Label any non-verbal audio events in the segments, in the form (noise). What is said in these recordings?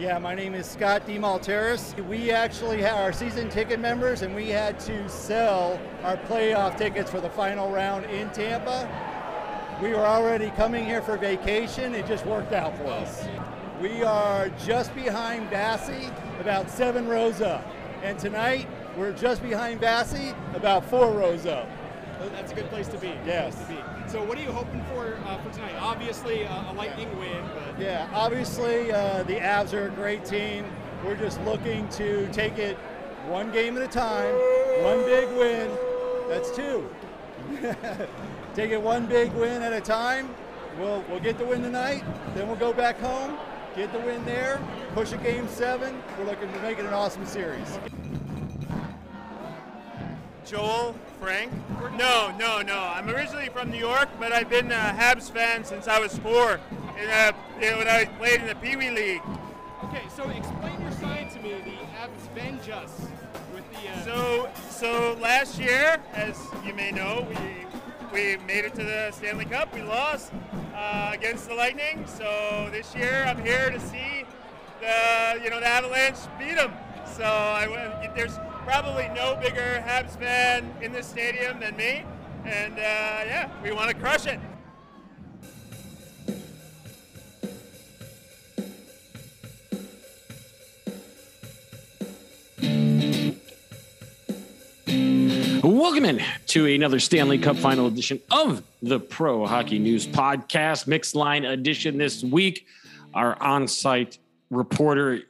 Yeah, my name is Scott DeMalteris. We actually have our season ticket members, and we had to sell our playoff tickets for the final round in Tampa. We were already coming here for vacation. It just worked out for us. We are just behind Vassy, about seven rows up. And tonight, we're just behind Vassy, about four rows up. That's a good place to be. Yes. So, what are you hoping for uh, for tonight? Obviously, uh, a lightning win, but Yeah, obviously uh, the Avs are a great team. We're just looking to take it one game at a time, one big win. That's two. (laughs) take it one big win at a time. We'll we'll get the win tonight, then we'll go back home, get the win there, push a game seven. We're looking to make it an awesome series. Joel, Frank? No, no, no. I'm originally from New York, but I've been a Habs fan since I was four. In a, you know, when I played in the Pee Wee League. okay. So, explain your side to me. The Avs us with the. Uh, So, so last year, as you may know, we we made it to the Stanley Cup. We lost uh, against the Lightning. So this year, I'm here to see the you know the Avalanche beat them. So I, went- there's probably no bigger Habs fan in this stadium than me, and uh, yeah, we want to crush it. Welcome in to another Stanley Cup final edition of the Pro Hockey News Podcast, mixed line edition this week. Our on site reporter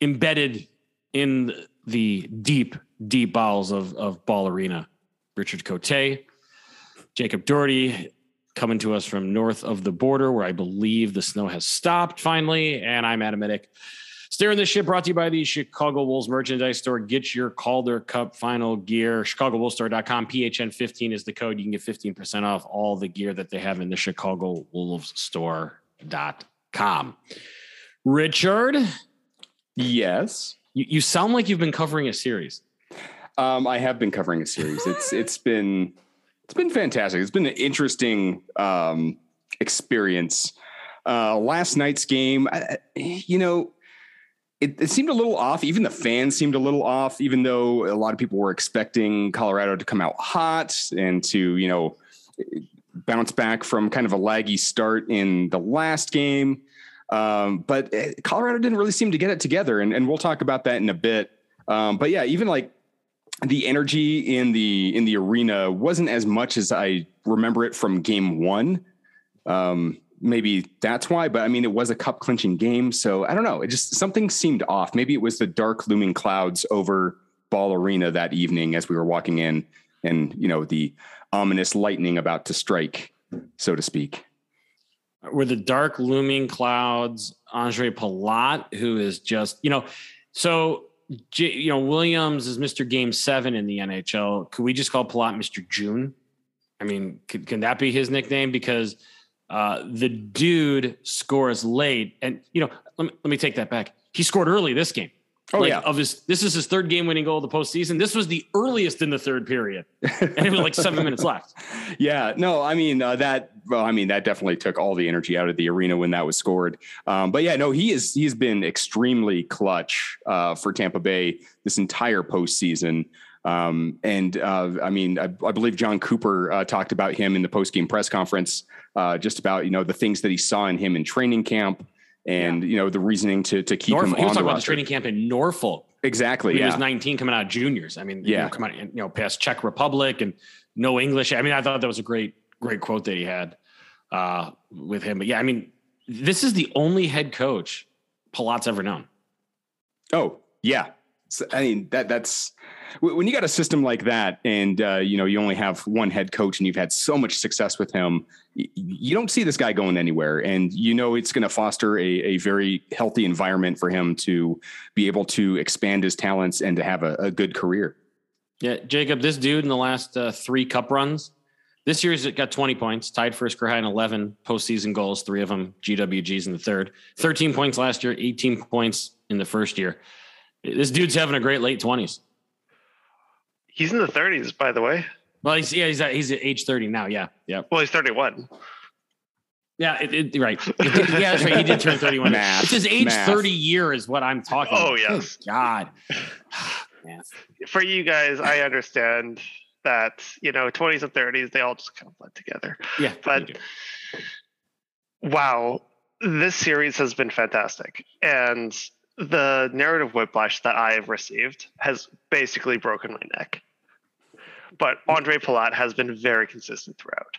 embedded in the deep, deep bowels of, of Ball Arena, Richard Cote, Jacob Doherty coming to us from north of the border, where I believe the snow has stopped finally. And I'm Adam Medic. Steering this ship brought to you by the Chicago Wolves merchandise store. Get your Calder Cup final gear. ChicagoWolvesStore.com. PHN15 is the code. You can get 15% off all the gear that they have in the Chicago Wolves store.com. Richard, Yes. You, you sound like you've been covering a series. Um, I have been covering a series. It's (laughs) it's been it's been fantastic. It's been an interesting um, experience. Uh, last night's game, I, you know, it, it seemed a little off. Even the fans seemed a little off. Even though a lot of people were expecting Colorado to come out hot and to you know bounce back from kind of a laggy start in the last game. Um, but uh, Colorado didn't really seem to get it together, and, and we'll talk about that in a bit. Um, but yeah, even like the energy in the in the arena wasn't as much as I remember it from game one. Um, maybe that's why, but I mean, it was a cup clinching game, so I don't know. It just something seemed off. Maybe it was the dark looming clouds over Ball Arena that evening as we were walking in, and you know the ominous lightning about to strike, so to speak. Were the dark looming clouds Andre Palat, who is just, you know, so, you know, Williams is Mr. Game Seven in the NHL. Could we just call Palat Mr. June? I mean, can, can that be his nickname? Because uh, the dude scores late. And, you know, let me, let me take that back. He scored early this game. Oh, Like, yeah. Of his, this is his third game winning goal of the postseason. This was the earliest in the third period. And it was like seven minutes left. (laughs) Yeah, no, I mean uh, that. Well, I mean that definitely took all the energy out of the arena when that was scored. Um, but yeah, no, he is he's been extremely clutch uh, for Tampa Bay this entire postseason. Um, and uh, I mean, I, I believe Jon Cooper uh, talked about him in the postgame press conference, uh, just about you know the things that he saw in him in training camp, and you know the reasoning to to keep Norfolk, him he was talking about the training camp in Norfolk. Exactly. he Yeah. was 19 coming out of juniors. I mean, you Yeah. know, come out, you know, past Czech Republic and no English. I mean, I thought that was a great, great quote that he had uh, with him. But yeah, I mean, this is the only head coach Palat's ever known. Oh, yeah. So, I mean that that's when you got a system like that, and uh, you know you only have one head coach, and you've had so much success with him. You don't see this guy going anywhere, and you know it's going to foster a, a very healthy environment for him to be able to expand his talents and to have a, a good career. Yeah, Jacob, this dude in the last uh, three cup runs, this year he's got 20 points, tied for his career high in 11 postseason goals, three of them GWGs in the third, 13 points last year, 18 points in the first year. This dude's having a great late 20s. He's in the 30s, by the way. Well, he's yeah, he's at, he's at age 30 now. Yeah, yeah. Well, he's 31. Yeah, it, it, right. It, yeah, that's right. He did turn 31. (laughs) Math, it's his age math. 30 year is what I'm talking Oh, about. yes. God. (sighs) Man. For you guys, I understand that you know 20s and 30s they all just kind of blend together. Yeah. But- Wow, this series has been fantastic, and the narrative whiplash that I have received has basically broken my neck. But Andre Palat has been very consistent throughout,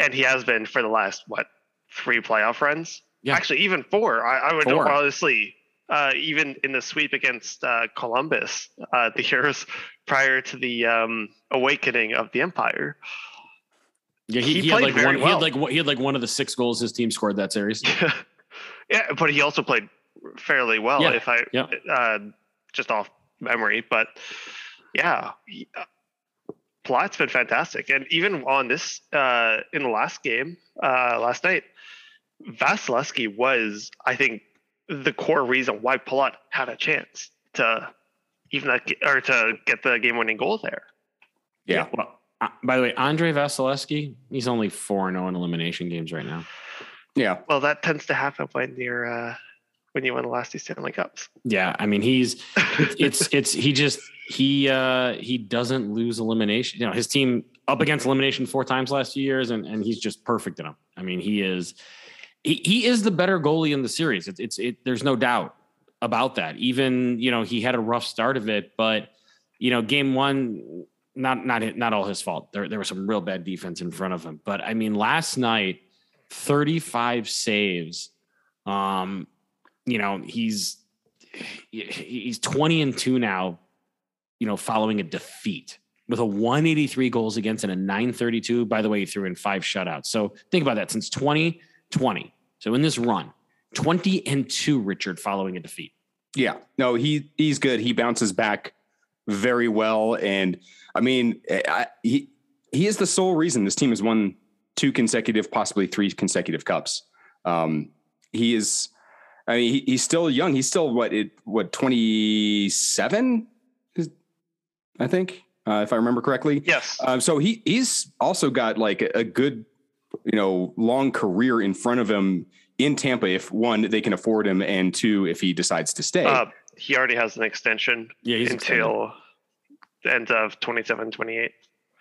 and he has been for the last what three playoff runs. Yeah. Actually, even four. I, I would Four. honestly, uh, even in the sweep against uh, Columbus, uh, the years prior to the um, awakening of the Empire. Yeah, he, he he had played like one. He had like one- he had like one of the six goals his team scored that series. (laughs) yeah, but he also played fairly well, Yeah, if I yeah. uh, just off memory. But yeah, he, Palat's been fantastic, and even on this uh, in the last game uh, last night, Vasilevskiy was, I think, the core reason why Palat had a chance to even that, or to get the game-winning goal there. Yeah. Well, uh, by the way, Andre Vasilevskiy, he's only 4 and 0 in elimination games right now. Yeah. Well, that tends to happen when you're uh, when you win the last two Stanley Cups. Yeah, I mean he's it's it's he just he uh he doesn't lose elimination. You know, his team up against elimination four times last few years, and and he's just perfect in them. I mean, he is he, he is the better goalie in the series. It's it's it. There's no doubt about that. Even you know he had a rough start of it, but you know game one not not not all his fault. There there was some real bad defense in front of him, but I mean last night 35 saves. Um, you know he's he's 20 and 2 now you know following a defeat with a 183 goals against and a 932 by the way he threw in five shutouts so think about that since 2020 so in this run 20 and 2 richard following a defeat Yeah, no, he he's good. He bounces back very well, and I mean, I, he he is the sole reason this team has won two consecutive, possibly three consecutive cups. Um, he is, I mean, he, he's still young. He's still what it what twenty seven, I think, uh, if I remember correctly. Yes. Um, so he he's also got like a, a good, you know, long career in front of him in Tampa. If one, they can afford him, and two, if he decides to stay. Uh, he already has an extension yeah he's until the end of 27, 28.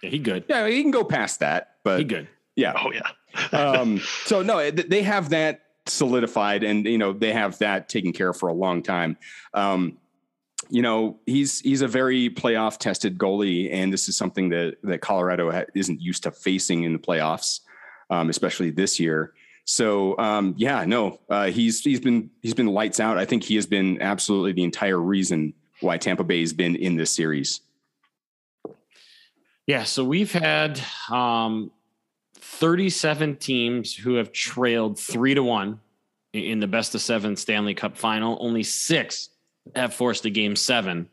yeah, he good yeah, he can go past that, but he good yeah. Oh, yeah. Um, (laughs) so no, they have that solidified, and you know they have that taken care of for a long time. Um, you know he's he's a very playoff tested goalie, and this is something that that Colorado ha- isn't used to facing in the playoffs, um, especially this year. So um, yeah, no, uh, he's he's been he's been lights out. I think he has been absolutely the entire reason why Tampa Bay has been in this series. Yeah, so we've had um, 37 teams who have trailed three to one in- the best of seven Stanley Cup final. Only six have forced a game seven.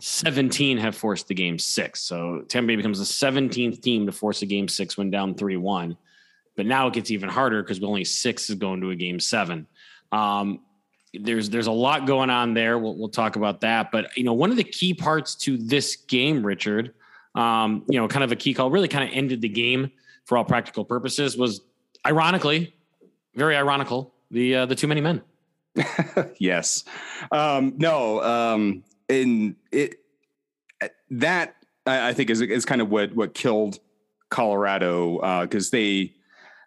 17 have forced the game six. So Tampa Bay becomes the 17th team to force a game six when down 3 1. But now it gets even harder because only six is going to a game seven. Um, there's there's a lot going on there. We'll, we'll talk about that. But you know, one of the key parts to this game, Richard, um, you know, kind of a key call, really kind of ended the game for all practical purposes. Was ironically, very ironical, the uh, the too many men. (laughs) yes. Um, no. Um, and it that I, I think is is kind of what what killed Colorado because they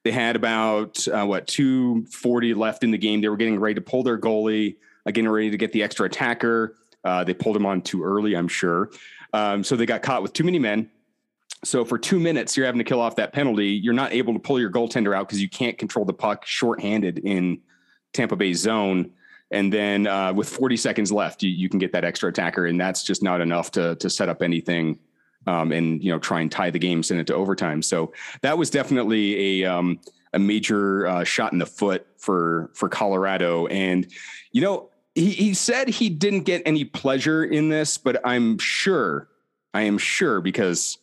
they had about uh, what two forty left in the game. They were getting ready to pull their goalie, uh, getting ready to get the extra attacker. Uh, they pulled him on too early, I'm sure. Um, so they got caught with too many men. So for two minutes, you're having to kill off that penalty. You're not able to pull your goaltender out because you can't control the puck shorthanded in Tampa Bay zone. And then uh, with 40 seconds left, you, you can get that extra attacker, and that's just not enough to to set up anything, um, and you know try and tie the game, send it to overtime. So that was definitely a um, a major uh, shot in the foot for for Colorado. And you know he, he said he didn't get any pleasure in this, but I'm sure, I am sure because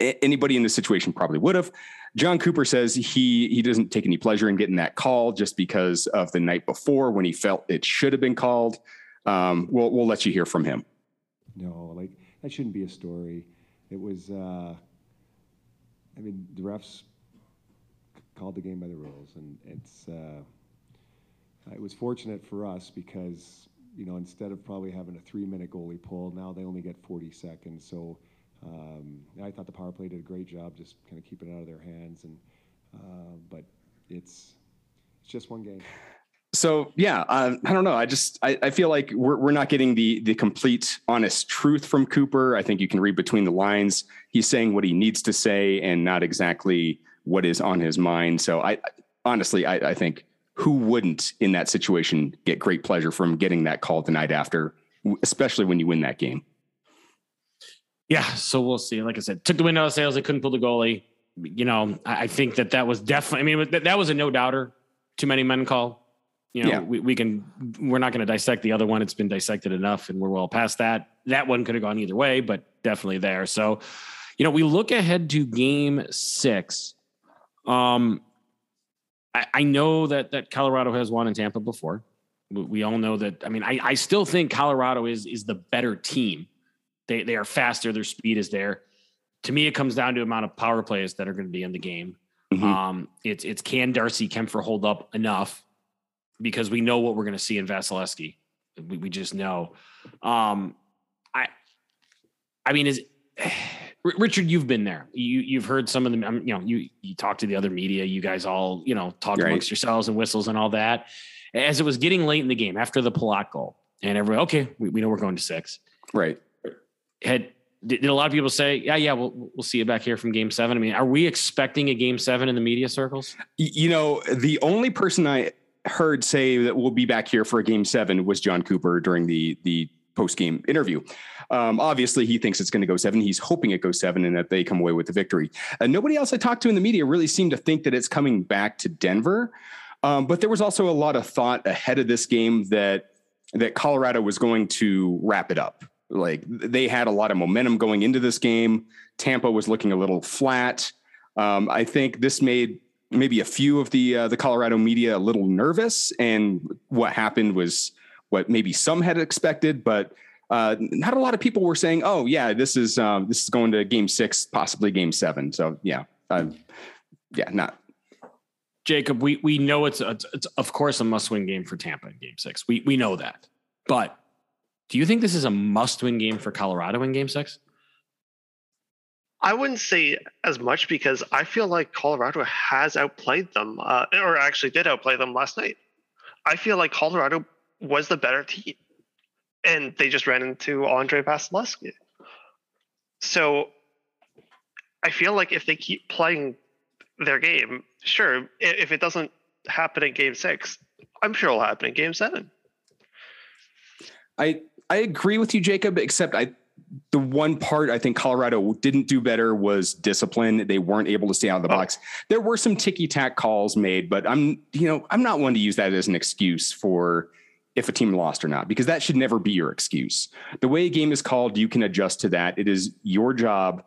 anybody in this situation probably would have. Jon Cooper says he he doesn't take any pleasure in getting that call just because of the night before when he felt it should have been called. Um, we'll we'll let you hear from him. No, like that shouldn't be a story. It was, uh, I mean, the refs called the game by the rules, and it's uh, it was fortunate for us because you know instead of probably having a three-minute goalie pull, now they only get 40 seconds. So um, I thought the power play did a great job, just kind of keeping it out of their hands, and uh, but it's it's just one game so yeah, uh, I don't know. I just I, I, feel like we're we're not getting the the complete honest truth from Cooper. I think you can read between the lines. He's saying what he needs to say and not exactly what is on his mind. So I honestly I, I think who wouldn't in that situation get great pleasure from getting that call the night after, especially when you win that game. Yeah, so we'll see. Like I said, took the wind out of sails. They couldn't pull the goalie. You know, I think that that was definitely. I mean, that, that was a no doubter. Too many men call you know, yeah. we, we can, we're not going to dissect the other one. It's been dissected enough and we're well past that. That one could have gone either way, but definitely there. So, you know, we look ahead to game six. Um, I, I know that, that Colorado has won in Tampa before. We, we all know that. I mean, I, I still think Colorado is, is the better team. They, they are faster. Their speed is there. To me, it comes down to amount of power plays that are going to be in the game. Mm-hmm. Um, it's, it's can Darcy Kuemper hold up enough because we know what we're going to see in Vasilevskiy. We, we just know. Um, I, I mean, is (sighs) Richard, you've been there. You you've heard some of them. Um, you know, you you talk to the other media. You guys all you know talk right. amongst yourselves and whistles and all that. As it was getting late in the game after the Palat goal, and everyone, okay, we, we know we're going to six. Right. Had did, a lot of people say, yeah, yeah, we'll we'll see you back here from Game Seven? I mean, are we expecting a Game Seven in the media circles? You know, the only person I heard say that we'll be back here for a game seven was Jon Cooper during the the post game interview. Um, obviously, he thinks it's going to go seven. He's hoping it goes seven and that they come away with the victory. Uh, nobody else I talked to in the media really seemed to think that it's coming back to Denver. Um, but there was also a lot of thought ahead of this game that that Colorado was going to wrap it up. Like they had a lot of momentum going into this game. Tampa was looking a little flat. Um, I think this made maybe a few of the uh, the Colorado media a little nervous, and what happened was what maybe some had expected, but uh, not a lot of people were saying, "Oh, yeah, this is um, this is going to Game Six, possibly Game Seven. So yeah, uh, yeah, not. Jacob, we we know it's, a, it's of course a must win game for Tampa in Game Six. We we know that, but do you think this is a must win game for Colorado in Game Six? I wouldn't say as much because I feel like Colorado has outplayed them, uh, or actually did outplay them last night. I feel like Colorado was the better team, and they just ran into Andre Vasilevskiy. So I feel like if they keep playing their game, sure, if it doesn't happen in Game Six, I'm sure it'll happen in Game Seven. I I agree with you, Jacob. Except I the one part I think Colorado didn't do better was discipline. They weren't able to stay out of the oh. box. There were some ticky tack calls made, but I'm, you know, I'm not one to use that as an excuse for if a team lost or not, because that should never be your excuse. The way a game is called, you can adjust to that. It is your job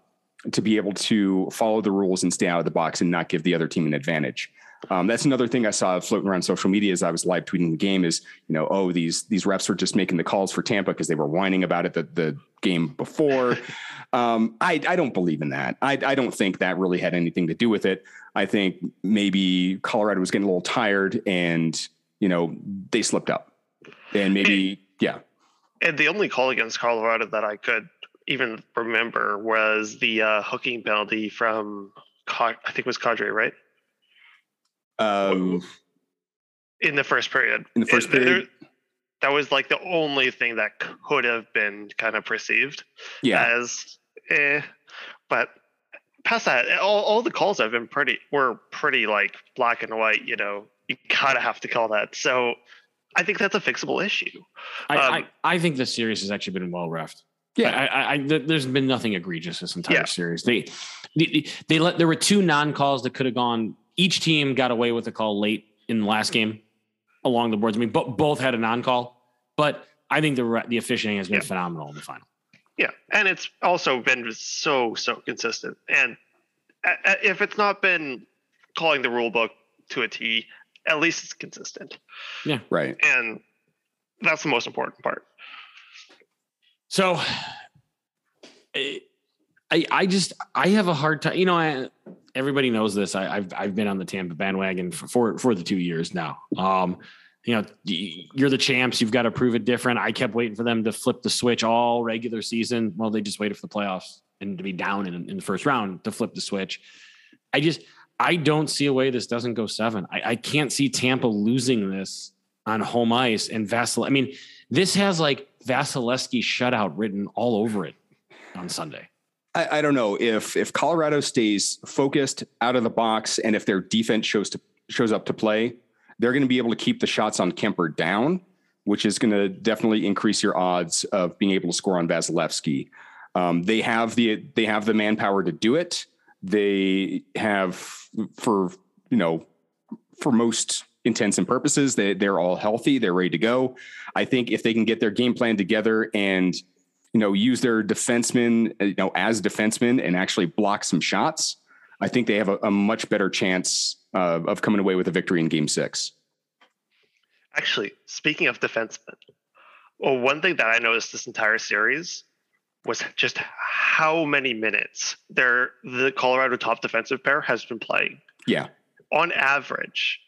to be able to follow the rules and stay out of the box and not give the other team an advantage. Um, that's another thing I saw floating around social media as I was live tweeting the game is, you know, oh, these these refs were just making the calls for Tampa because they were whining about it the, the game before. (laughs) um, I, I don't believe in that. I, I don't think that really had anything to do with it. I think maybe Colorado was getting a little tired and, you know, they slipped up. And maybe, yeah. And the only call against Colorado that I could even remember was the uh, hooking penalty from, I think it was Kadri, right? Um, in the first period. In the first period. There, that was like the only thing that could have been kind of perceived yeah. as eh. But past that, all, all the calls have been pretty were pretty like black and white. You know, you kind of have to call that. So I think that's a fixable issue. I, um, I, I, think the series has actually been well refed. Yeah, I, I, there's been nothing egregious this entire yeah. series. They, they, they let there were two non calls that could have gone each team got away with a call late in the last game along the boards. I mean, but both had a non-call, but I think the the officiating has been yeah. phenomenal in the final. Yeah, and it's also been so so consistent. And if it's not been calling the rule book to a T, at least it's consistent. Yeah, right. And that's the most important part. So, I I just I have a hard time. You know, I everybody knows this. I, have I've been on the Tampa bandwagon for, for, for the two years now. Um, you know, you're the champs. You've got to prove it different. I kept waiting for them to flip the switch all regular season. Well, they just waited for the playoffs and to be down in, in the first round to flip the switch. I just, I don't see a way this doesn't go seven. I, I can't see Tampa losing this on home ice and Vasil. I mean, this has like Vasilevskiy shutout written all over it on Sunday. I, I, don't know if if Colorado stays focused out of the box and if their defense shows to shows up to play, they're going to be able to keep the shots on Kuemper down, which is going to definitely increase your odds of being able to score on Vasilevskiy. Um, they have the they have the manpower to do it. They have for you know for most intents and purposes they they're all healthy. They're ready to go. I think if they can get their game plan together and you know use their defensemen you know as defensemen and actually block some shots, I think they have a, a much better chance uh, of coming away with a victory in Game Six. Actually, speaking of defensemen, well, one thing that I noticed this entire series was just how many minutes their the Colorado top defensive pair has been playing. Yeah. On average,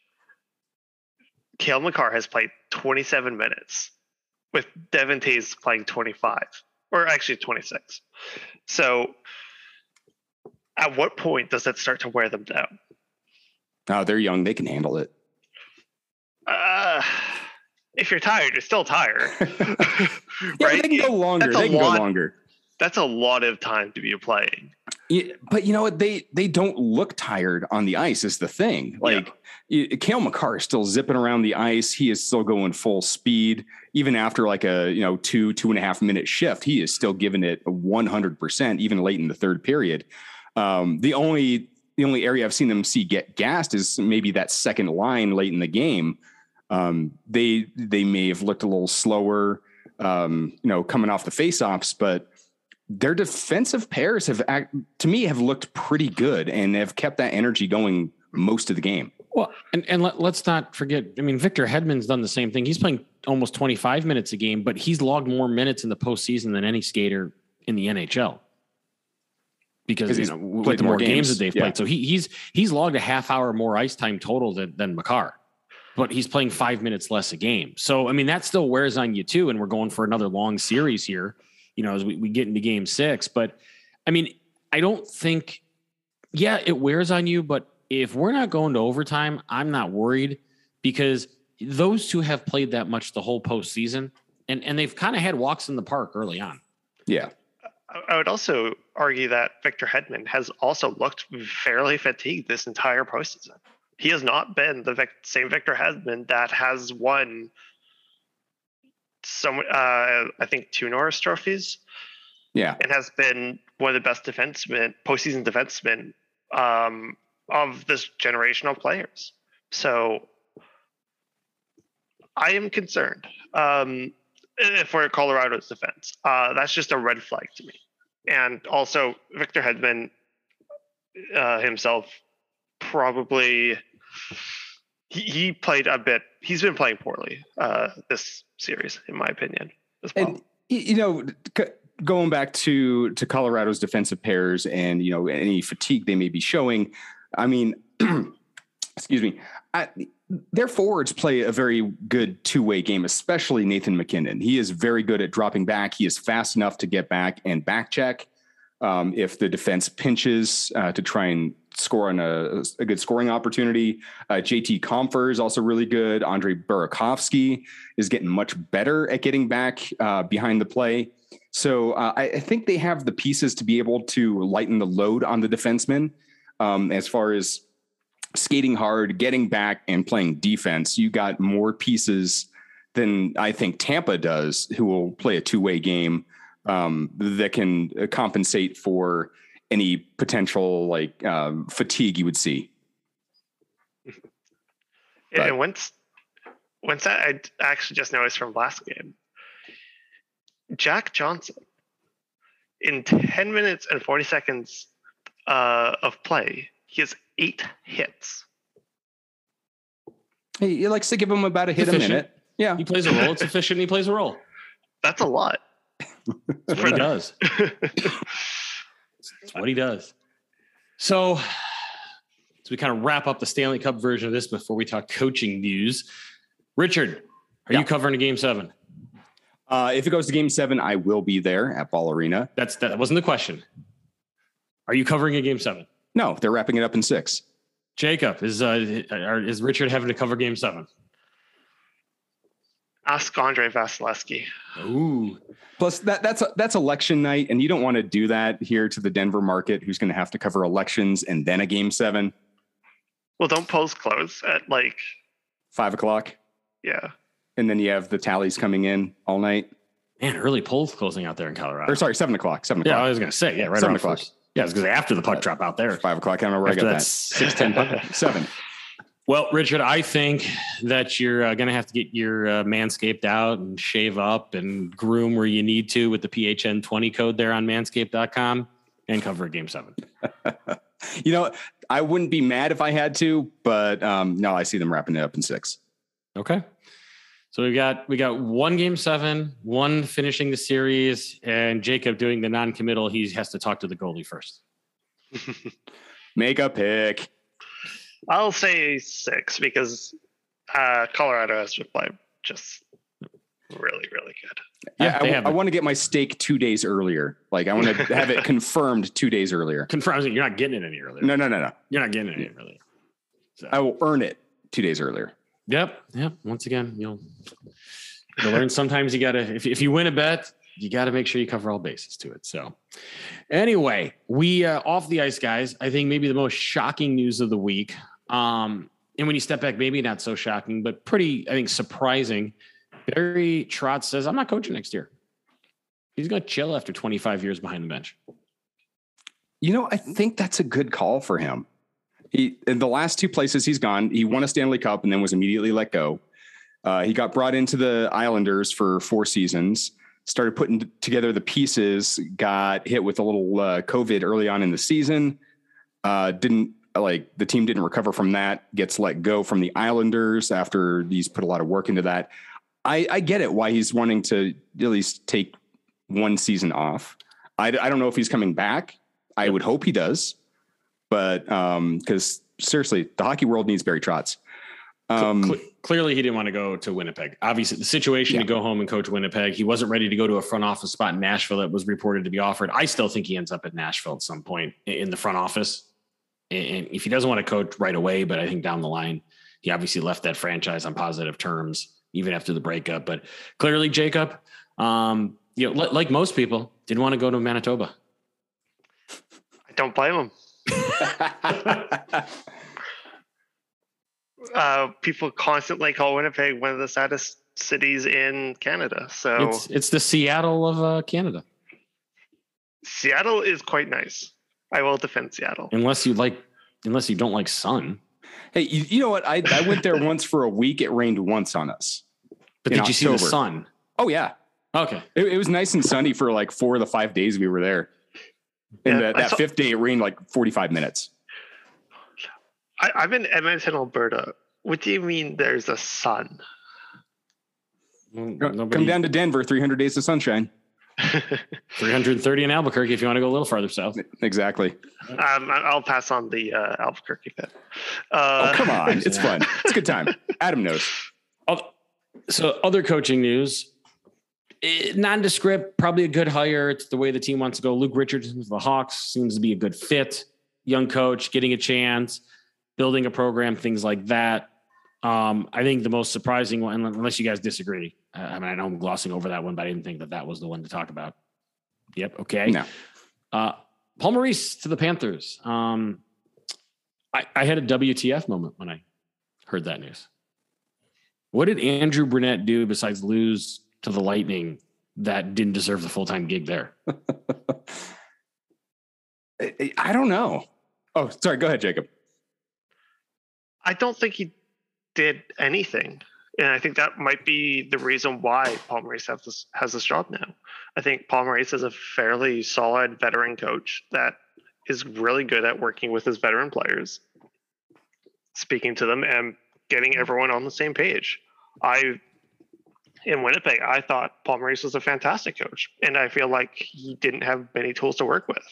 Cale Makar has played 27 minutes, with Devon Toews playing 25, or actually 26. So, at what point does that start to wear them down? Oh, they're young; they can handle it. Uh, if you're tired, you're still tired. (laughs) yeah, right? they can go longer. They can lot, go longer. That's a lot of time to be playing. Yeah, but you know what? They they don't look tired on the ice. Is the thing. Like yeah. Cale Makar is still zipping around the ice. He is still going full speed, even after like a you know two two and a half minute shift. He is still giving it one hundred percent, even late in the third period. Um, the only the only area I've seen them see get gassed is maybe that second line late in the game. Um, they they may have looked a little slower, um, you know, coming off the faceoffs, but their defensive pairs have, act, to me, have looked pretty good and have kept that energy going most of the game. Well, and, and let, us not forget. I mean, Victor Hedman's done the same thing. He's playing almost 25 minutes a game, but he's logged more minutes in the postseason than any skater in the NHL because you know with the more games, games that they've yeah. played. So he, he's he's logged a half hour more ice time total than, than Makar, but he's playing five minutes less a game. So I mean that still wears on you too. And we're going for another long series here, you know, as we, we get into game six. But I mean, I don't think, yeah, it wears on you. But if we're not going to overtime, I'm not worried because those two have played that much the whole postseason, and and they've kind of had walks in the park early on. Yeah. I would also argue that Victor Hedman has also looked fairly fatigued this entire postseason. He has not been the vic- same Victor Hedman that has won some, uh, I think, two Norris trophies. Yeah, and has been one of the best defensemen, postseason defensemen um, of this generation of players. So I am concerned. Um, for Colorado's defense. Uh, that's just a red flag to me. And also, Victor Hedman uh, himself probably he, he, played a bit. He's been playing poorly uh, this series, in my opinion, as well. And you know, going back to to Colorado's defensive pairs and you know any fatigue they may be showing. I mean, (clears throat) excuse me. I, their forwards play a very good two way game, especially Nathan MacKinnon. He is very good at dropping back. He is fast enough to get back and back check. Um, if the defense pinches uh, to try and score on a, a good scoring opportunity, uh, JT Compher is also really good. Andre Burakovsky is getting much better at getting back uh, behind the play. So uh, I, I, think they have the pieces to be able to lighten the load on the defensemen um, as far as skating hard, getting back, and playing defense, you got more pieces than I think Tampa does, who will play a two way game um, that can compensate for any potential like um, fatigue you would see. And once, once I actually just noticed from last game, Jack Johnson in 10 minutes and 40 seconds uh, of play, he has eight hits. Hey, he likes to give him about a hit efficient. a minute. Yeah. He plays a role. It's efficient. He plays a role. That's a lot. That's what he does. (laughs) That's what he does. So So we kind of wrap up the Stanley Cup version of this before we talk coaching news. Richard, are Yeah. you covering a game seven? Uh, if it goes to game seven, I will be there at Ball Arena. That's that wasn't the question. Are you covering a game seven? No, they're wrapping it up in six. Jacob, is uh are- is Richard having to cover game seven? Ask Andre Vasilevskiy. Ooh. Plus, that that's that's election night, and you don't want to do that here to the Denver market, who's going to have to cover elections and then a game seven, Well, don't post close at like, five o'clock, yeah. and then you have the tallies coming in all night. Man, early polls closing out there in Colorado. Or sorry, seven o'clock, seven o'clock. yeah, I was gonna say, yeah, right Seven around o'clock. first. Yeah, it's because after the puck uh, drop out there. five o'clock. I don't know where After I got that that. six ten (laughs) puck. Seven. Well, Richard, I think that you're uh, going to have to get your uh, manscaped out and shave up and groom where you need to with the PHN 20 code there on manscaped.com and cover a game seven. (laughs) You know, I wouldn't be mad if I had to, but um, no, I see them wrapping it up in six. Okay. So we've got we got one game seven, one finishing the series, and Jacob doing the non-committal. He has to talk to the goalie first. (laughs) Make a pick. I'll say six because uh, Colorado has been playing just really, really good. Yeah, they I, I want to get my steak two days earlier. Like I want to (laughs) have it confirmed two days earlier. Confirms that you're not getting it any earlier. No, no, no, no. You're not getting it any earlier. I will earn it two days earlier. Yep. Yep. Once again, you'll you'll learn sometimes you gotta if, if you win a bet, you gotta make sure you cover all bases to it. So anyway, we uh off the ice, guys. I think maybe the most shocking news of the week. Um, and when you step back, maybe not so shocking, but pretty, I think, surprising. Barry Trotz says, I'm not coaching next year. He's gonna chill after 25 years behind the bench. You know, I think that's a good call for him. He in the last two places he's gone, he won a Stanley Cup and then was immediately let go. Uh, he got brought into the Islanders for four seasons. Started putting together the pieces. Got hit with a little uh, COVID early on in the season. Uh, didn't like the team didn't recover from that. Gets let go from the Islanders after he's put a lot of work into that. I, I get it why he's wanting to at least take one season off. I, I don't know if he's coming back. I would hope he does, but um, because seriously, the hockey world needs Barry Trotz. Um, Cle- clearly, he didn't want to go to Winnipeg. Obviously, the situation Yeah. to go home and coach Winnipeg, he wasn't ready to go to a front office spot in Nashville that was reported to be offered. I still think he ends up at Nashville at some point in the front office. And and if he doesn't want to coach right away, but I think down the line, he obviously left that franchise on positive terms, even after the breakup. But clearly, Jacob, um, you know, like most people, didn't want to go to Manitoba. I don't blame him. (laughs) (laughs) Uh, people constantly call Winnipeg one of the saddest cities in Canada. So It's it's the Seattle of uh, Canada, Seattle is quite nice. I will defend Seattle. unless you like, unless you don't like sun. hey, you, you know what? I, I went there once for a week. It rained once on us. But In did you see the sun? Oh yeah, Okay. it, it was nice and sunny for like four of the five days we were there. And Yeah, that, that saw- fifth day, it rained like forty-five minutes. I, I'm in Edmonton, Alberta. What do you mean there's a sun? Come down to Denver, three hundred days of sunshine. (laughs) 330 in Albuquerque if you want to go a little farther south. Exactly. Um, I- I'll pass on the uh, Albuquerque bit. Uh, Oh come on, (laughs) it's fun. It's a good time. Adam knows. So, other coaching news. Eh, Nondescript, probably a good hire. It's the way the team wants to go. Luke Richardson for the Hawks seems to be a good fit. Young coach, getting a chance, building a program, things like that. Um, I think the most surprising one, unless you guys disagree, I mean, I know I'm glossing over that one, but I didn't think that that was the one to talk about. Yep. Okay. No. Uh, Paul Maurice to the Panthers. Um, I, I had a WTF moment when I heard that news. What did Andrew Brunette do besides lose to the Lightning that didn't deserve the full time gig there? (laughs) I, I don't know. Oh, sorry. Go ahead, Jacob. I don't think he did anything. And I think that might be the reason why Paul Maurice has this, has this job now. I think Paul Maurice is a fairly solid veteran coach that is really good at working with his veteran players, speaking to them and getting everyone on the same page. I, in Winnipeg, I thought Paul Maurice was a fantastic coach, and I feel like he didn't have many tools to work with.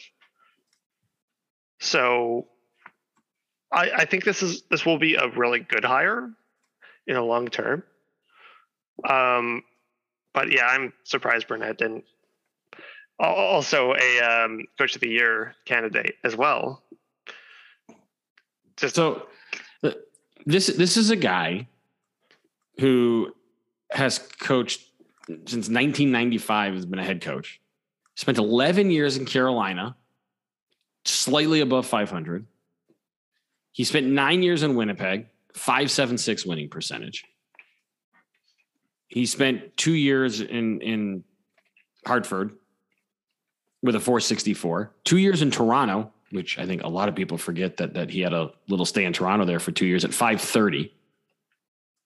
So I, I think this is this will be a really good hire in the long term. Um, but yeah, I'm surprised Brunette didn't. Also, a um, coach of the year candidate as well. Just so this this is a guy who has coached since 1995 has been a head coach. Spent 11 years in Carolina, slightly above 500. He spent nine years in Winnipeg, 576 winning percentage. He spent two years in, in Hartford with a 464, two years in Toronto, which I think a lot of people forget that, that he had a little stay in Toronto there for two years at 530.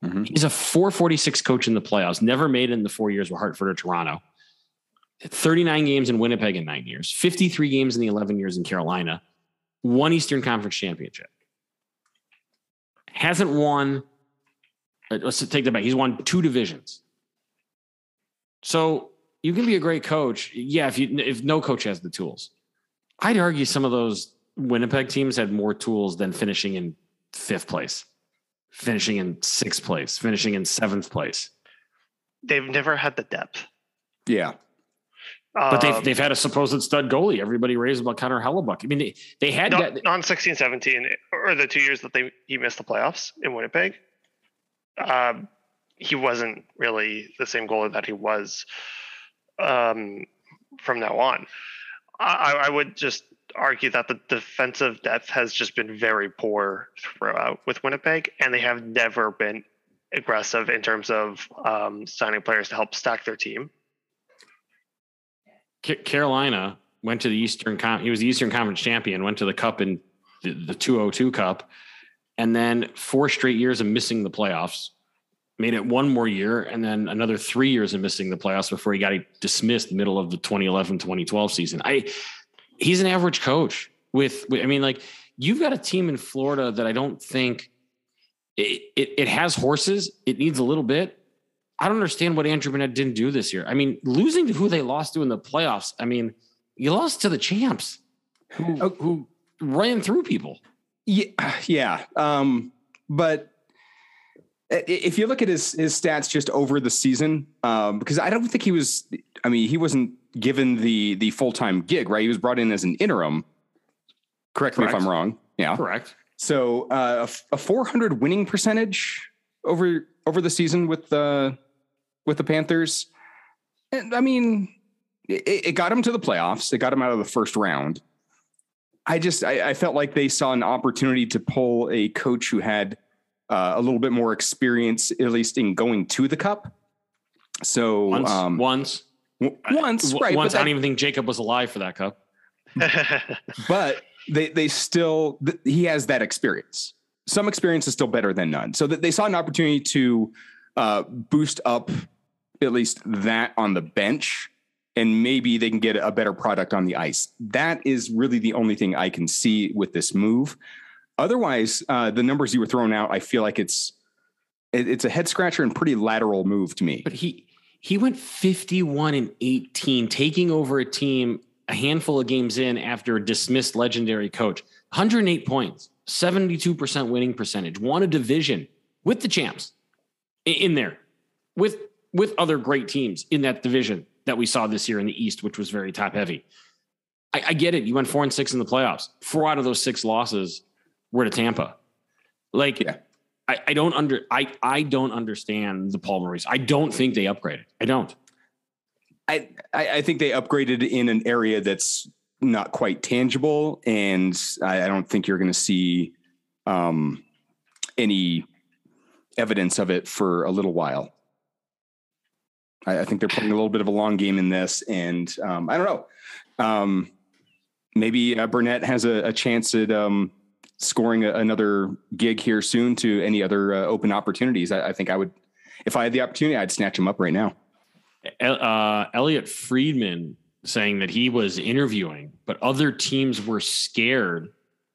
Mm-hmm. He's a 446 coach in the playoffs, never made it in the four years with Hartford or Toronto. 39 games in Winnipeg in nine years, 53 games in the 11 years in Carolina, one Eastern Conference championship. Hasn't won, uh, let's take that back. He's won two divisions. So you can be a great coach. Yeah, if you if no coach has the tools. I'd argue some of those Winnipeg teams had more tools than finishing in fifth place finishing in sixth place, finishing in seventh place. They've never had the depth. Yeah. But they've, um, they've had a supposed stud goalie. Everybody raised about Connor Hellebuyck. I mean, they, they had not, that. on 16, 17, or the two years that they he missed the playoffs in Winnipeg. Um, he wasn't really the same goalie that he was um, from now on. I, I would just argue that the defensive depth has just been very poor throughout with Winnipeg, and they have never been aggressive in terms of um, signing players to help stack their team. Carolina went to the Eastern Con- he was the Eastern Conference champion, went to the cup in the, the 202 cup, and then four straight years of missing the playoffs. Made it one more year and then another three years of missing the playoffs before he got dismissed middle of the 2011 2012 season. I he's an average coach with, with I mean, like you've got a team in Florida that I don't think it, it, it has horses. It needs a little bit. I don't understand what Andrew Brunette didn't do this year. I mean, losing to who they lost to in the playoffs. I mean, you lost to the champs who, who ran through people. Yeah. (sighs) Yeah. Um, but if you look at his his stats just over the season, um, because I don't think he was. I mean, he wasn't given the the full time gig, right? He was brought in as an interim. Correct, Correct. me if I'm wrong. Yeah, correct. So uh, a, a 400 winning percentage over over the season with the with the Panthers. And, I mean, it, it, got him to the playoffs. It got him out of the first round. I just I, I felt like they saw an opportunity to pull a coach who had uh, a little bit more experience, at least in going to the cup. So once, um, once once, right? Once, I don't even think Jacob was alive for that cup. (laughs) but they they still he has that experience. Some experience is still better than none. So that they saw an opportunity to uh, boost up at least that on the bench, and maybe they can get a better product on the ice. That is really the only thing I can see with this move. Otherwise, uh, the numbers you were throwing out, I feel like it's it, it's a head scratcher and pretty lateral move to me. But he he went 51 and 18, taking over a team a handful of games in after a dismissed legendary coach. 108 points, 72% winning percentage, won a division with the champs in there, with with other great teams in that division that we saw this year in the East, which was very top heavy. I, I get it. You went four and six in the playoffs. Four out of those six losses were to Tampa. Like yeah. I, I don't under I I don't understand the Paul Maurice. I don't think they upgraded. I don't. I I think they upgraded in an area that's not quite tangible, and I, I don't think you're going to see um, any evidence of it for a little while. I, I, think they're playing a little bit of a long game in this, and um, I don't know. Um, maybe uh, Brunette has a, a chance at um, scoring a, another gig here soon to any other uh, open opportunities. I, I, think I would, if I had the opportunity, I'd snatch him up right now. Uh, Elliotte Friedman saying that he was interviewing, but other teams were scared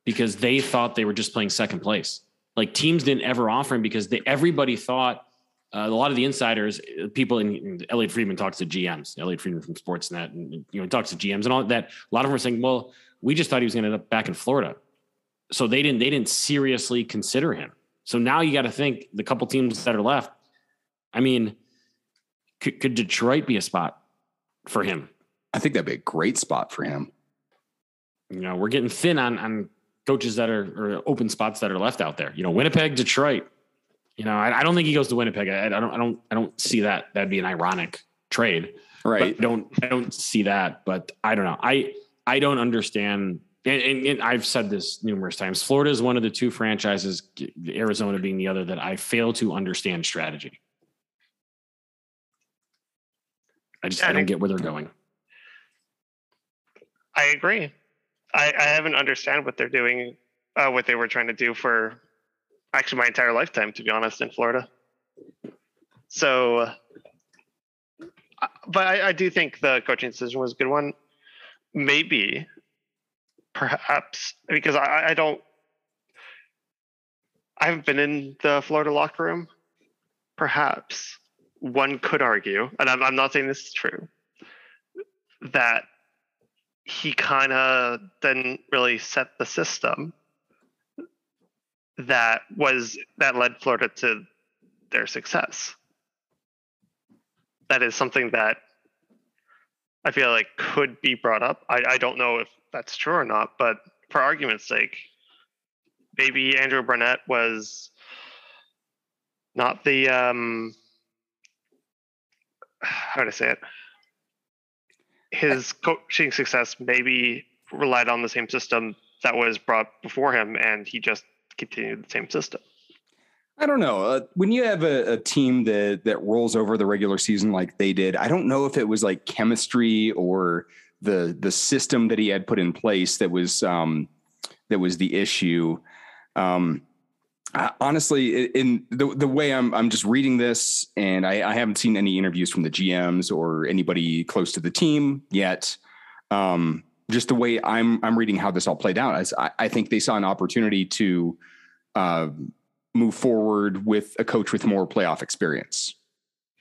because they thought they were just playing second place. Like teams didn't ever offer him because they, everybody thought uh, a lot of the insiders, uh, people in, Elliotte Friedman talks to GMs, Elliotte Friedman from Sportsnet, and you know talks to GMs and all that. A lot of them are saying, "Well, we just thought he was going to end up back in Florida." so they didn't they didn't seriously consider him. So now you got to think the couple teams that are left. I mean, could, could Detroit be a spot for him? I think that'd be a great spot for him. You know, we're getting thin on on coaches that are or open spots that are left out there. You know, Winnipeg, Detroit. You know, I, I don't think he goes to Winnipeg. I, I, don't, I don't, I don't see that. That'd be an ironic trade. Right. But I don't, I don't see that. But I don't know. I, I don't understand. And, and, and I've said this numerous times. Florida is one of the two franchises, Arizona being the other, that I fail to understand strategy. I just, I I don't get where they're going. I agree. I, I haven't understand what they're doing, uh, what they were trying to do for actually my entire lifetime, to be honest, in Florida. So, uh, but I, I do think the coaching decision was a good one. Maybe, perhaps, because I, I don't, I haven't been in the Florida locker room. Perhaps one could argue, and I'm, I'm not saying this is true, that he kind of didn't really set the system that was that led Florida to their success. That is something that I feel like could be brought up. I, I don't know if that's true or not, but for argument's sake, maybe Andrew Brunette was not the um how to say it his coaching success maybe relied on the same system that was brought before him, and he just continued the same system. I don't know. Uh, when you have a, a team that that rolls over the regular season like they did, I don't know if it was like chemistry or the the system that he had put in place that was um, that was the issue. Um, I- honestly, in the the way I'm I'm just reading this, and I, I haven't seen any interviews from the GMs or anybody close to the team yet. Um, just the way I'm I'm reading how this all played out, as I, I think they saw an opportunity to. Uh, move forward with a coach with more playoff experience.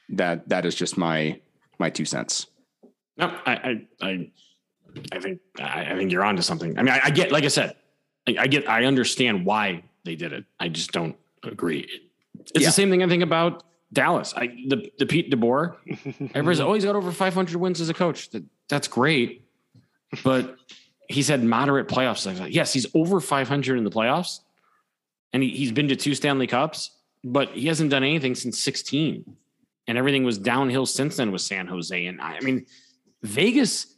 That that is just my my two cents. No, I, I, I, I think, I, I think you're onto something. I mean, I, I get, like I said, I, I get, I understand why they did it. I just don't agree. It's Yeah. the same thing I think about Dallas. I, the, the Pete DeBoer, (laughs) everybody's always got over 500 wins as a coach. That, that's great, but he's had moderate playoff success. Yes, he's over 500 in the playoffs, and he, he's been to two Stanley Cups, but he hasn't done anything since 16. And everything was downhill since then with San Jose. And I, I mean, Vegas,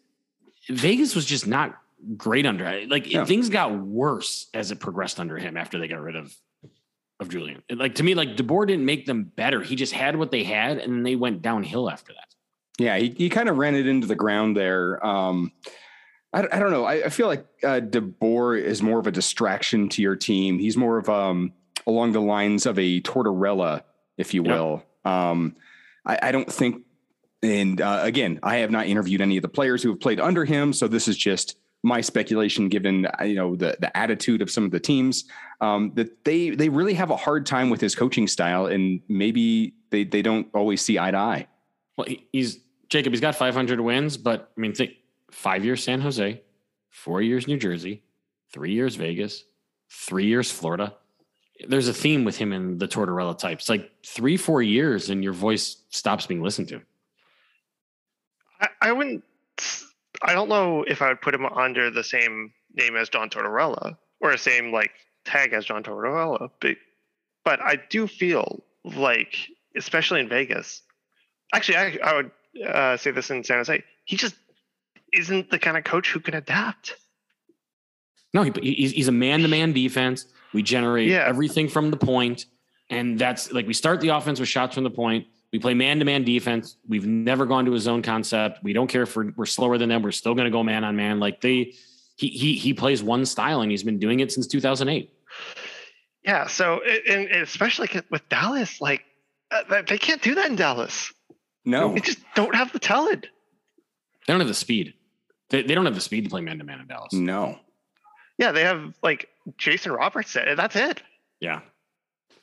Vegas was just not great under. Like Yeah. things got worse as it progressed under him after they got rid of of Julian. Like to me, like DeBoer didn't make them better. He just had what they had, and then they went downhill after that. Yeah, he, he kind of ran it into the ground there. Um, I, I don't know. I, I feel like uh, DeBoer is more of a distraction to your team. He's more of um, along the lines of a Tortorella, if you will. Um, I, I don't think. And uh, again, I have not interviewed any of the players who have played under him, so this is just my speculation, given uh, you know the the attitude of some of the teams. Um, that they they really have a hard time with his coaching style, and maybe they they don't always see eye to eye. Well, he's Jacob. He's got 500 wins, but I mean, think five years San Jose, four years New Jersey, three years Vegas, three years Florida. There's a theme with him and the Tortorella types. Like three, four years, and your voice stops being listened to. I, I wouldn't. I don't know if I would put him under the same name as John Tortorella or the same like tag as John Tortorella, but but I do feel like, especially in Vegas, actually, I, I would uh, say this in San Jose. He just isn't the kind of coach who can adapt. No, he, he's, he's a man-to-man defense. We generate Yeah. everything from the point, and that's like we start the offense with shots from the point. We play man-to-man defense. We've never gone to a zone concept. We don't care if we're, we're slower than them. We're still going to go man on man. Like they, he he he plays one style, and he's been doing it since 2008. Yeah. So, and, and especially with Dallas, like uh, they can't do that in Dallas. No, They just don't have the talent. They don't have the speed. They, they don't have the speed to play man-to-man in Dallas. no. Yeah, they have like Jason Robertson, and that's it. Yeah.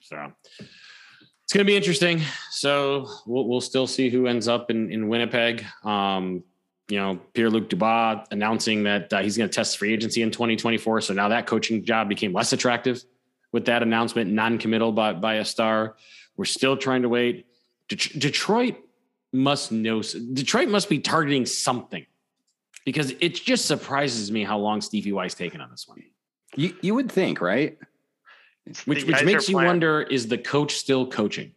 So it's going to be interesting. So we'll, we'll still see who ends up in, in Winnipeg. Um, you know, Pierre Luc Dubois announcing that uh, he's going to test free agency in 2024. So now that coaching job became less attractive with that announcement, non committal by, by a star. We're still trying to wait. Det- Detroit must know, Detroit must be targeting something because it just surprises me how long Stevie Y's taken on this one. You, you would think, right? Which, which makes you wonder is the coach still coaching?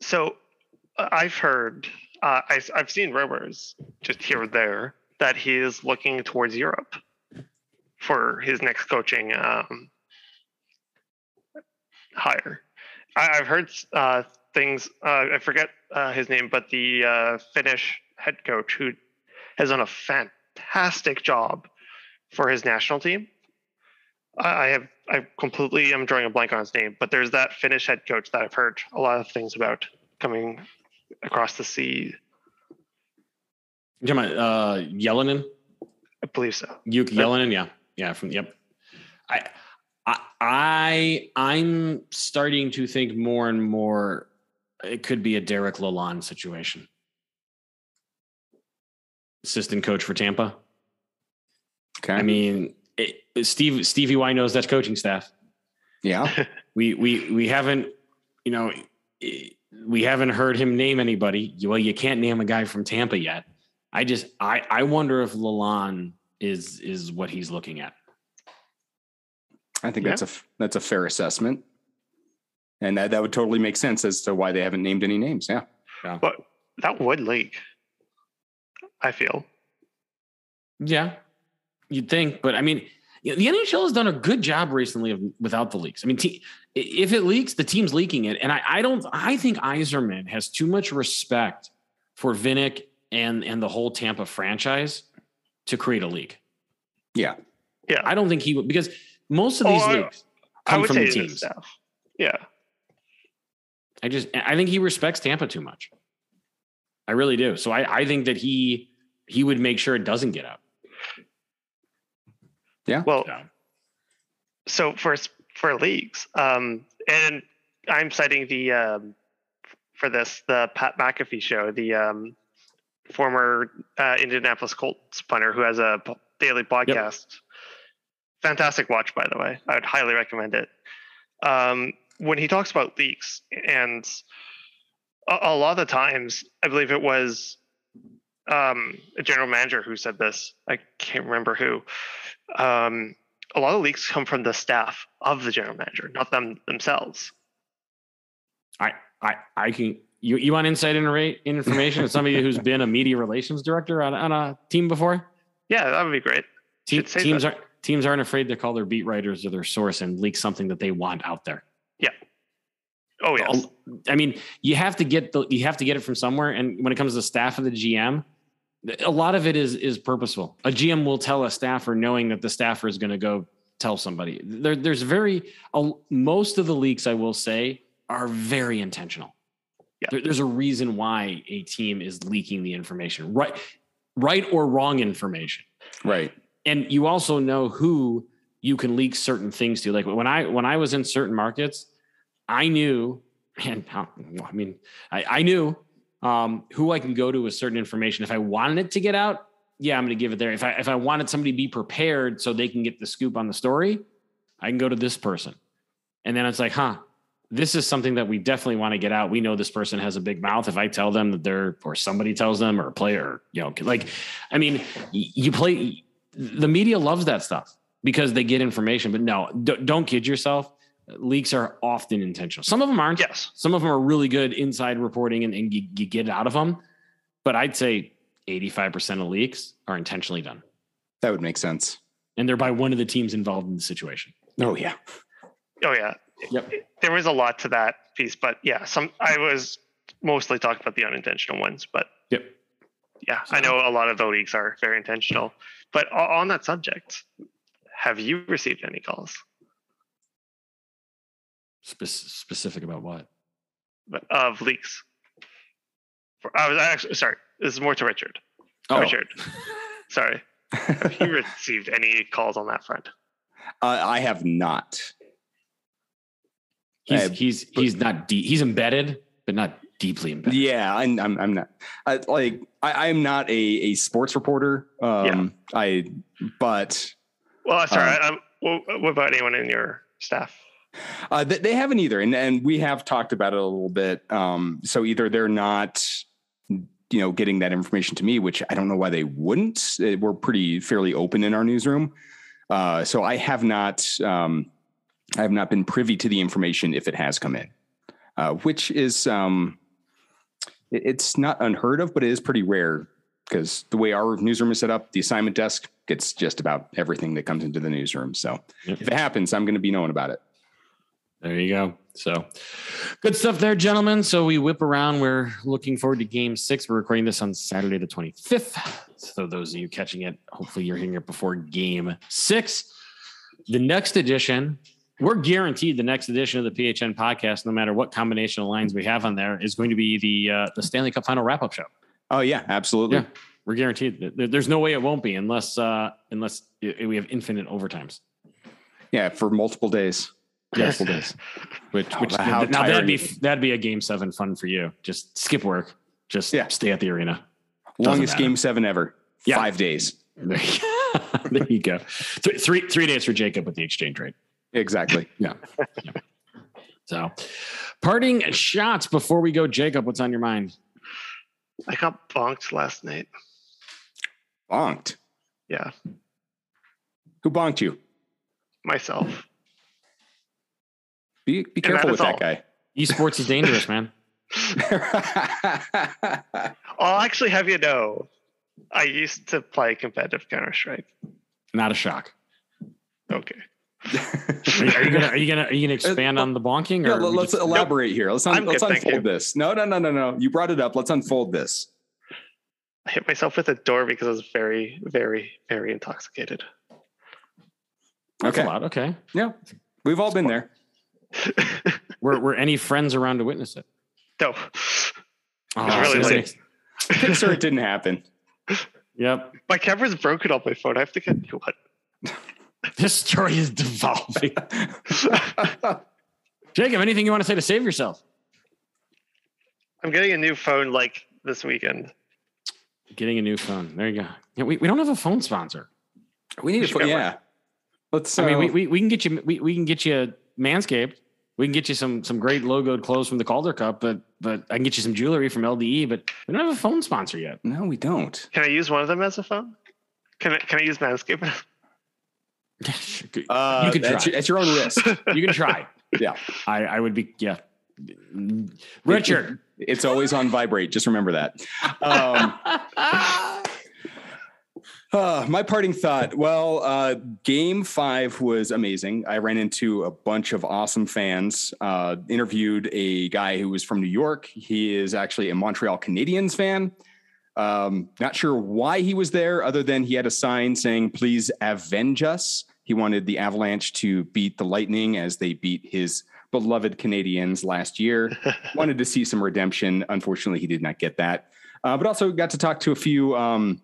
So uh, I've heard, uh, I, I've seen rumors just here or there that he is looking towards Europe for his next coaching um, hire. I, I've heard uh, things. Uh, I forget uh, his name, but the uh, Finnish head coach who has done a fantastic job for his national team. I have I completely am drawing a blank on his name, but there's that Finnish head coach that I've heard a lot of things about coming across the sea. You talking about uh, Jalonen? I believe so. Jukka Jalonen, yeah, yeah. From yep. I, I, I, I'm starting to think more and more. It could be a Derek Lalonde situation. Assistant coach for Tampa. Okay. I mean, it, Steve Stevie Y knows that's coaching staff. yeah. (laughs) We we we haven't, you know, we haven't heard him name anybody. You- Well, you can't name a guy from Tampa yet. I just I I wonder if Lalonde is is what he's looking at. I think Yeah. that's a that's a fair assessment, and that that would totally make sense as to why they haven't named any names. Yeah. But that would leak. I feel. Yeah, you'd think, but I mean, you know, the NHL has done a good job recently of without the leaks. I mean, te- if it leaks, the team's leaking it, and I, I don't. I think Yzerman has too much respect for Vinik and and the whole Tampa franchise to create a leak. Yeah. Yeah. I don't think he would because most of Oh, these I- leaks I come would from the teams. staff. Yeah. I just I think he respects Tampa too much. I really do. So I, I think that he he would make sure it doesn't get out. Yeah. Well, Yeah. so for for leagues, um, and I'm citing the um, for this the Pat McAfee show, the um, former uh, Indianapolis Colts punter who has a daily podcast. Fantastic watch, by the way. I would highly recommend it. Um, when he talks about leaks, and a, a lot of the times, I believe it was um, a general manager who said this. I can't remember who. Um, a lot of leaks come from the staff of the general manager, not them themselves. I I I can you you want inside inter- information as somebody who's (laughs) been a media relations director on, on a team before? Yeah, that would be great. Te- teams that. aren't teams aren't afraid to call their beat writers or their source and leak something that they want out there. Yeah. Oh yeah. I mean, you have to get the you have to get it from somewhere. And when it comes to the staff of the GM, a lot of it is is purposeful. A GM will tell a staffer knowing that the staffer is going to go tell somebody. There, there's very a, most of the leaks I will say are very intentional. Yeah. There- there's a reason why a team is leaking the information, right, right or wrong information Right. and you also know who you can leak certain things to. Like when I when I was in certain markets, I knew, and (laughs) I mean, I, I knew um, who I can go to with certain information. If I wanted it to get out, yeah, I'm going to give it there. If I if I wanted somebody to be prepared so they can get the scoop on the story, I can go to this person. And then it's like, huh, this is something that we definitely want to get out. We know this person has a big mouth. If I tell them that they're, or somebody tells them, or a player, you know, like, I mean, you play. The media loves that stuff because they get information. But no, don't kid yourself. Leaks are often intentional. Some of them aren't. yes. Some of them are really good inside reporting and, and you, you get out of them. But I'd say 85% of leaks are intentionally done. That would make sense. And they're by one of the teams involved in the situation. Oh yeah. Oh yeah. Yep. There was a lot to that piece, but yeah, some I was mostly talking about the unintentional ones, but Yep. yeah, I know a lot of the leaks are very intentional. But on that subject, have you received any calls Spe- specific about what? of leaks? For, I was actually sorry. This is more to Richard. Oh, Richard, (laughs) sorry. Have you received any calls on that front? Uh, I have not. he's, he's, he's not deep. He's embedded, but not deeply embedded. Yeah, I'm. I'm, I'm not. I, like I, I'm not a, a sports reporter. Um, I. But Well, sorry. Um, what, what about anyone in your staff? Uh, they, they haven't either, and and we have talked about it a little bit. Um, so either they're not, you know, getting that information to me, which I don't know why they wouldn't. Uh, We're pretty fairly open in our newsroom, uh, so I have not. Um, I have not been privy to the information if it has come in, uh, which is um, it- it's not unheard of, but it is pretty rare because the way our newsroom is set up, the assignment desk gets just about everything that comes into the newsroom. So Yep. if it happens, I'm going to be knowing about it. There you go. So good stuff there, gentlemen. So we whip around. We're looking forward to game six. We're recording this on Saturday, the 25th. So those of you catching it, hopefully you're hearing it before game six. The next edition, we're guaranteed the next edition of the PHN podcast, no matter what combination of lines we have on there, is going to be the uh, the Stanley Cup final wrap up show. Oh yeah, absolutely. Yeah. We're guaranteed. There's no way it won't be unless uh, unless we have infinite overtimes. Yeah, for multiple days. Multiple days. Which, Oh, which how now that'd be that'd be a game seven fun for you. Just skip work, just Yeah. stay at the arena. Longest matter. game seven ever. Yeah. Five days. (laughs) There you, (laughs) there you go. Three, three three days for Jacob with the exchange rate. Exactly. (laughs) Yeah. Yeah. So, parting shots before we go, Jacob. What's on your mind? I got bonked last night. Bonked. Yeah, Who bonked you? myself. Be, be careful that with is that guy. Esports is dangerous, man. (laughs) I'll actually have you know, I used to play competitive Counter Strike. Not a shock. Okay. Are you, are you gonna are you gonna are you gonna expand on the bonking? Yeah, Or let- let's just- elaborate here. Let's, un- let's good, unfold this. No, no, no, no, no. You brought it up. Let's unfold this. I hit myself with a door because I was very, very, very intoxicated. That's Okay. a lot. Okay. Yeah, we've all been there. Were were any friends around to witness it? no. Oh, was really so- late. Sure, (laughs) it didn't happen. Yep. My camera's broken on my phone. I have to get a new one. (laughs) This story is devolving. (laughs) Jacob, anything you want to say to save yourself? I'm getting a new phone like this weekend. Getting a new phone. There you go. Yeah, we, we don't have a phone sponsor. We need to should put. get Yeah. Let's. I mean, uh, we, we, we can get you we, we can get you Manscaped. We can get you some some great logoed clothes from the Calder Cup, but but I can get you some jewelry from LDE, but we don't have a phone sponsor yet. no, we don't. Can I use one of them as a phone? Can I, can I use Manscaped? (laughs) (laughs) Uh, You could that's, try. your, at your own risk. (laughs) you can try. Yeah. I, I would be yeah. Richard. It's always on vibrate. Just remember that. Um, uh, my parting thought. Well, uh, game five was amazing. I ran into a bunch of awesome fans. Uh, interviewed a guy who was from New York. He is actually a Montreal Canadiens fan. Um, not sure why he was there, other than he had a sign saying, please avenge us. He wanted the Avalanche to beat the Lightning as they beat his beloved Canadiens last year. (laughs) wanted to see some redemption. Unfortunately, he did not get that. Uh, but also got to talk to a few um,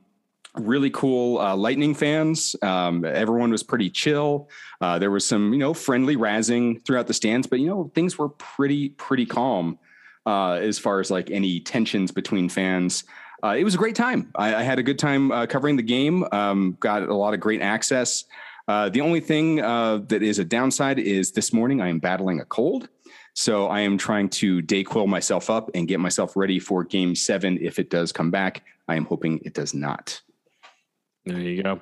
really cool uh, Lightning fans. Um, everyone was pretty chill. Uh, there was some, you know, friendly razzing throughout the stands, but you know, things were pretty, pretty calm uh, as far as like any tensions between fans. Uh, it was a great time. I, I had a good time uh, covering the game. Um, got a lot of great access. Uh, the only thing that is a downside is this morning I am battling a cold. So I am trying to Dayquil myself up and get myself ready for game seven if it does come back. I am hoping it does not. There you go.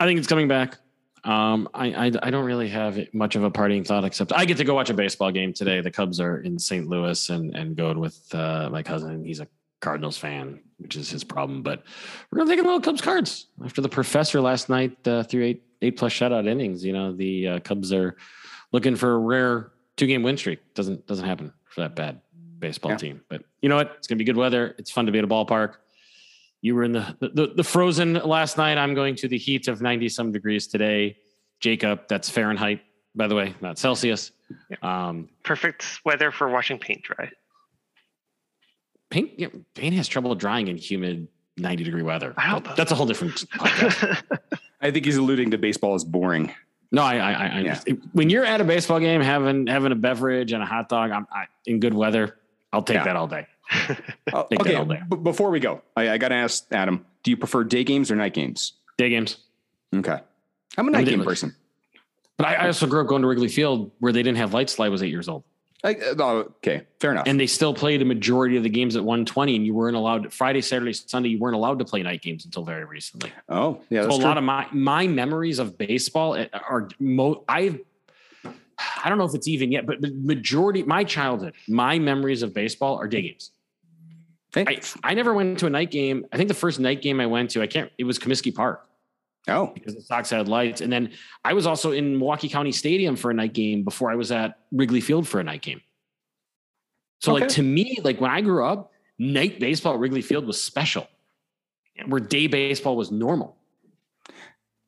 I think it's coming back. Um, I, I I don't really have much of a parting thought except I get to go watch a baseball game today. The Cubs are in St. Louis and and going with uh, my cousin. He's a Cardinals fan, which is his problem. But we're gonna take a little Cubs cards after the professor last night uh, through eight eight plus shutout innings. You know the uh, Cubs are looking for a rare two game win streak. Doesn't doesn't happen for that bad baseball Yeah. team. But you know what? It's gonna be good weather. It's fun to be at a ballpark. You were in the, the the frozen last night. I'm going to the heat of 90 some degrees today. Jacob, that's Fahrenheit, by the way, not Celsius. Um, Perfect weather for watching paint dry. paint yeah, paint has trouble drying in humid 90 degree weather. I don't That's a whole different (laughs) podcast. I think he's alluding to baseball is boring. No, I, I, I, I Yeah. when you're at a baseball game having having a beverage and a hot dog, I'm I, in good weather. I'll take Yeah. that all day. (laughs) Oh, okay, b- before we go, I, I got to ask Adam: Do you prefer day games or night games? Day games. Okay, I'm a night day- game person. But I, I also grew up going to Wrigley Field where they didn't have lights till I was eight years old. I, uh, oh, okay, fair enough. And they still played a majority of the games at 120, and you weren't allowed Friday, Saturday, Sunday, you weren't allowed to play night games until very recently. oh, yeah, So a true. lot of my my memories of baseball are mo I I don't know if it's even yet, but the majority my childhood, my memories of baseball are day games. Hey. I, I never went to a night game. I think the first night game I went to, I can't, it was Comiskey Park oh, because the Sox had lights. And then I was also in Milwaukee County Stadium for a night game before I was at Wrigley Field for a night game. So like to me, like when I grew up, night baseball at Wrigley Field was special. Where day baseball was normal.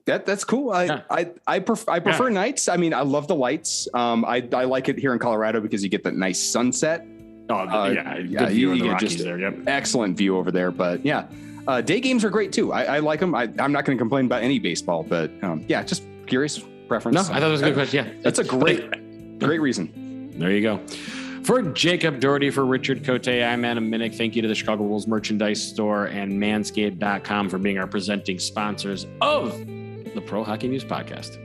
that that's cool. I Yeah. I I, pref- I prefer nights. I mean, I love the lights. Um, I I like it here in Colorado because you get that nice sunset. Oh Uh, yeah, yeah, view you- of the you Rockies just- there. Yep. Excellent view over there. But yeah, uh, day games are great too. I, I like them. I, I'm not going to complain about any baseball, but um, yeah, just curious preference. No, I thought it was a good question. Yeah, That's a great (laughs) great reason. There you go. For Jacob Doherty, for Richard Cote, I'm Adam Minnick. Thank you to the Chicago Bulls merchandise store and manscaped.com for being our presenting sponsors of the Pro Hockey News Podcast.